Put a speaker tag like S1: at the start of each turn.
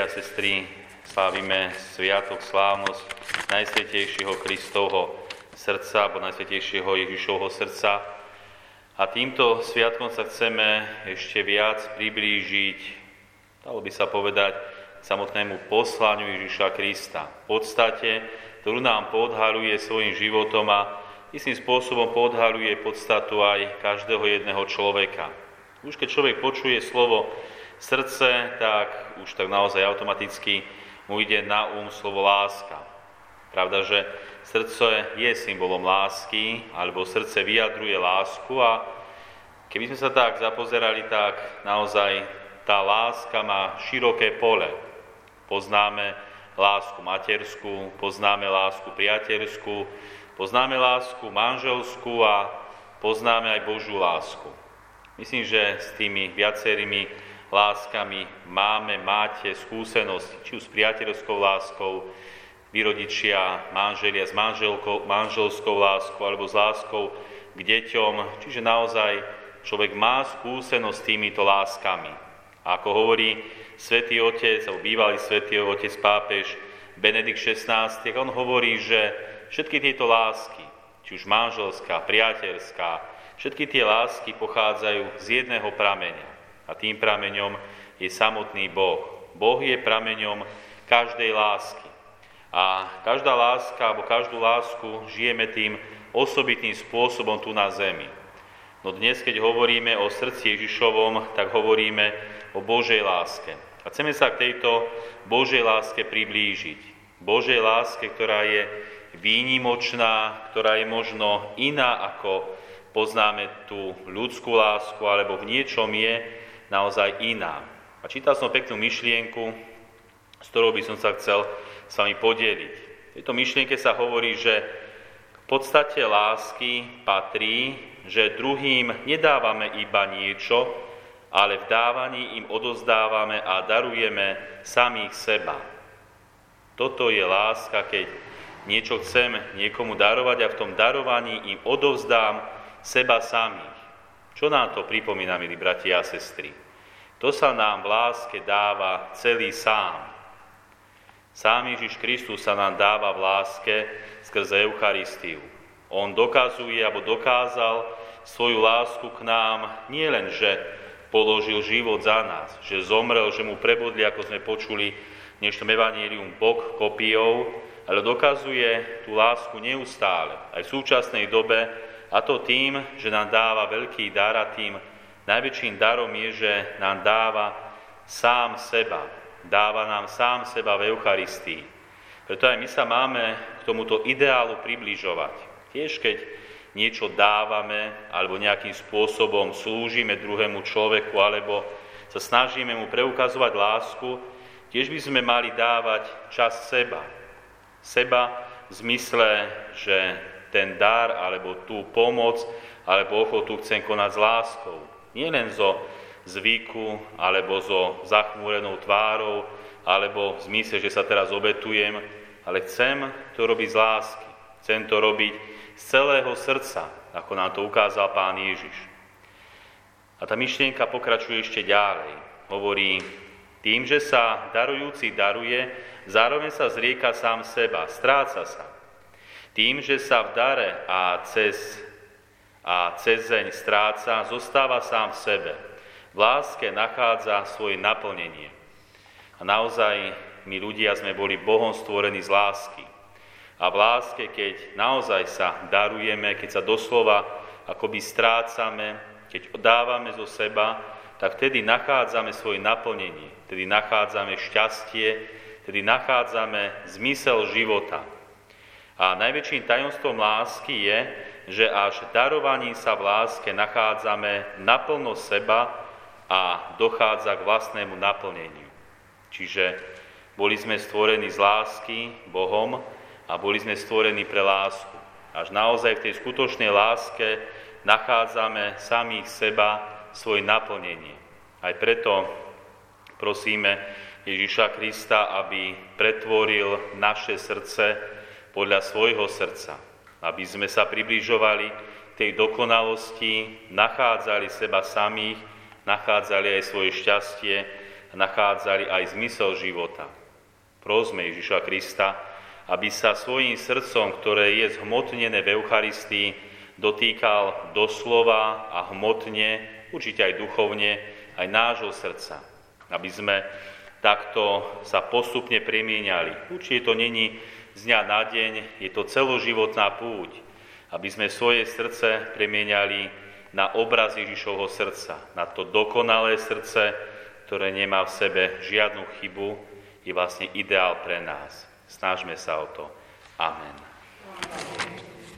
S1: bratia a sestry, slávime sviatok, slávnosť Najsvetejšieho Kristovho srdca, alebo Najsvetejšieho Ježišovho srdca. A týmto sviatkom sa chceme ešte viac priblížiť, dalo by sa povedať, samotnému poslaniu Ježiša Krista. V podstate, ktorú nám podhaluje svojim životom a istým spôsobom podhaluje podstatu aj každého jedného človeka. Už keď človek počuje slovo srdce, tak už tak naozaj automaticky mu ide na um slovo láska. Pravda, že srdce je symbolom lásky, alebo srdce vyjadruje lásku a keby sme sa tak zapozerali, tak naozaj tá láska má široké pole. Poznáme lásku materskú, poznáme lásku priateľskú, poznáme lásku manželskú a poznáme aj Božú lásku. Myslím, že s tými viacerými láskami máme, máte skúsenosť, či už s priateľskou láskou, vyrodičia, manželia s manželkou, manželskou láskou alebo s láskou k deťom. Čiže naozaj človek má skúsenosť s týmito láskami. A ako hovorí svätý Otec, alebo bývalý svätý Otec pápež Benedikt XVI, on hovorí, že všetky tieto lásky, či už manželská, priateľská, všetky tie lásky pochádzajú z jedného prameňa a tým prameňom je samotný Boh. Boh je prameňom každej lásky. A každá láska, alebo každú lásku žijeme tým osobitným spôsobom tu na zemi. No dnes, keď hovoríme o srdci Ježišovom, tak hovoríme o Božej láske. A chceme sa k tejto Božej láske priblížiť. Božej láske, ktorá je výnimočná, ktorá je možno iná, ako poznáme tú ľudskú lásku, alebo v niečom je naozaj iná. A čítal som peknú myšlienku, s ktorou by som sa chcel s vami podeliť. V tejto myšlienke sa hovorí, že v podstate lásky patrí, že druhým nedávame iba niečo, ale v dávaní im odozdávame a darujeme samých seba. Toto je láska, keď niečo chcem niekomu darovať a v tom darovaní im odovzdám seba samých. Čo nám to pripomína, milí bratia a sestry? To sa nám v láske dáva celý sám. Sám Ježiš Kristus sa nám dáva v láske skrze Eucharistiu. On dokazuje, alebo dokázal svoju lásku k nám nie len, že položil život za nás, že zomrel, že mu prebudli, ako sme počuli v dnešnom evanílium, bok kopijou, ale dokazuje tú lásku neustále, aj v súčasnej dobe, a to tým, že nám dáva veľký dar a tým najväčším darom je, že nám dáva sám seba. Dáva nám sám seba v Eucharistii. Preto aj my sa máme k tomuto ideálu približovať. Tiež keď niečo dávame alebo nejakým spôsobom slúžime druhému človeku alebo sa snažíme mu preukazovať lásku, tiež by sme mali dávať čas seba. Seba v zmysle, že ten dar alebo tú pomoc alebo ochotu chcem konať s láskou. Nie len zo zvyku alebo zo zachmúrenou tvárou alebo v zmysle, že sa teraz obetujem, ale chcem to robiť z lásky. Chcem to robiť z celého srdca, ako nám to ukázal Pán Ježiš. A tá myšlienka pokračuje ešte ďalej. Hovorí, tým, že sa darujúci daruje, zároveň sa zrieka sám seba, stráca sa. Tým, že sa v dare a cez, a cezeň stráca, zostáva sám v sebe. V láske nachádza svoje naplnenie. A naozaj my ľudia sme boli Bohom stvorení z lásky. A v láske, keď naozaj sa darujeme, keď sa doslova akoby strácame, keď dávame zo seba, tak vtedy nachádzame svoje naplnenie, vtedy nachádzame šťastie, vtedy nachádzame zmysel života. A najväčším tajomstvom lásky je, že až darovaním sa v láske nachádzame naplno seba a dochádza k vlastnému naplneniu. Čiže boli sme stvorení z lásky Bohom a boli sme stvorení pre lásku. Až naozaj v tej skutočnej láske nachádzame samých seba svoje naplnenie. Aj preto prosíme Ježiša Krista, aby pretvoril naše srdce podľa svojho srdca, aby sme sa približovali tej dokonalosti, nachádzali seba samých, nachádzali aj svoje šťastie nachádzali aj zmysel života. Prosme Ježiša Krista, aby sa svojim srdcom, ktoré je zhmotnené v Eucharistii, dotýkal doslova a hmotne, určite aj duchovne, aj nášho srdca. Aby sme takto sa postupne premieniali. Určite to není z dňa na deň, je to celoživotná púť, aby sme svoje srdce premieniali na obraz Ježišovho srdca, na to dokonalé srdce, ktoré nemá v sebe žiadnu chybu, je vlastne ideál pre nás. Snažme sa o to. Amen.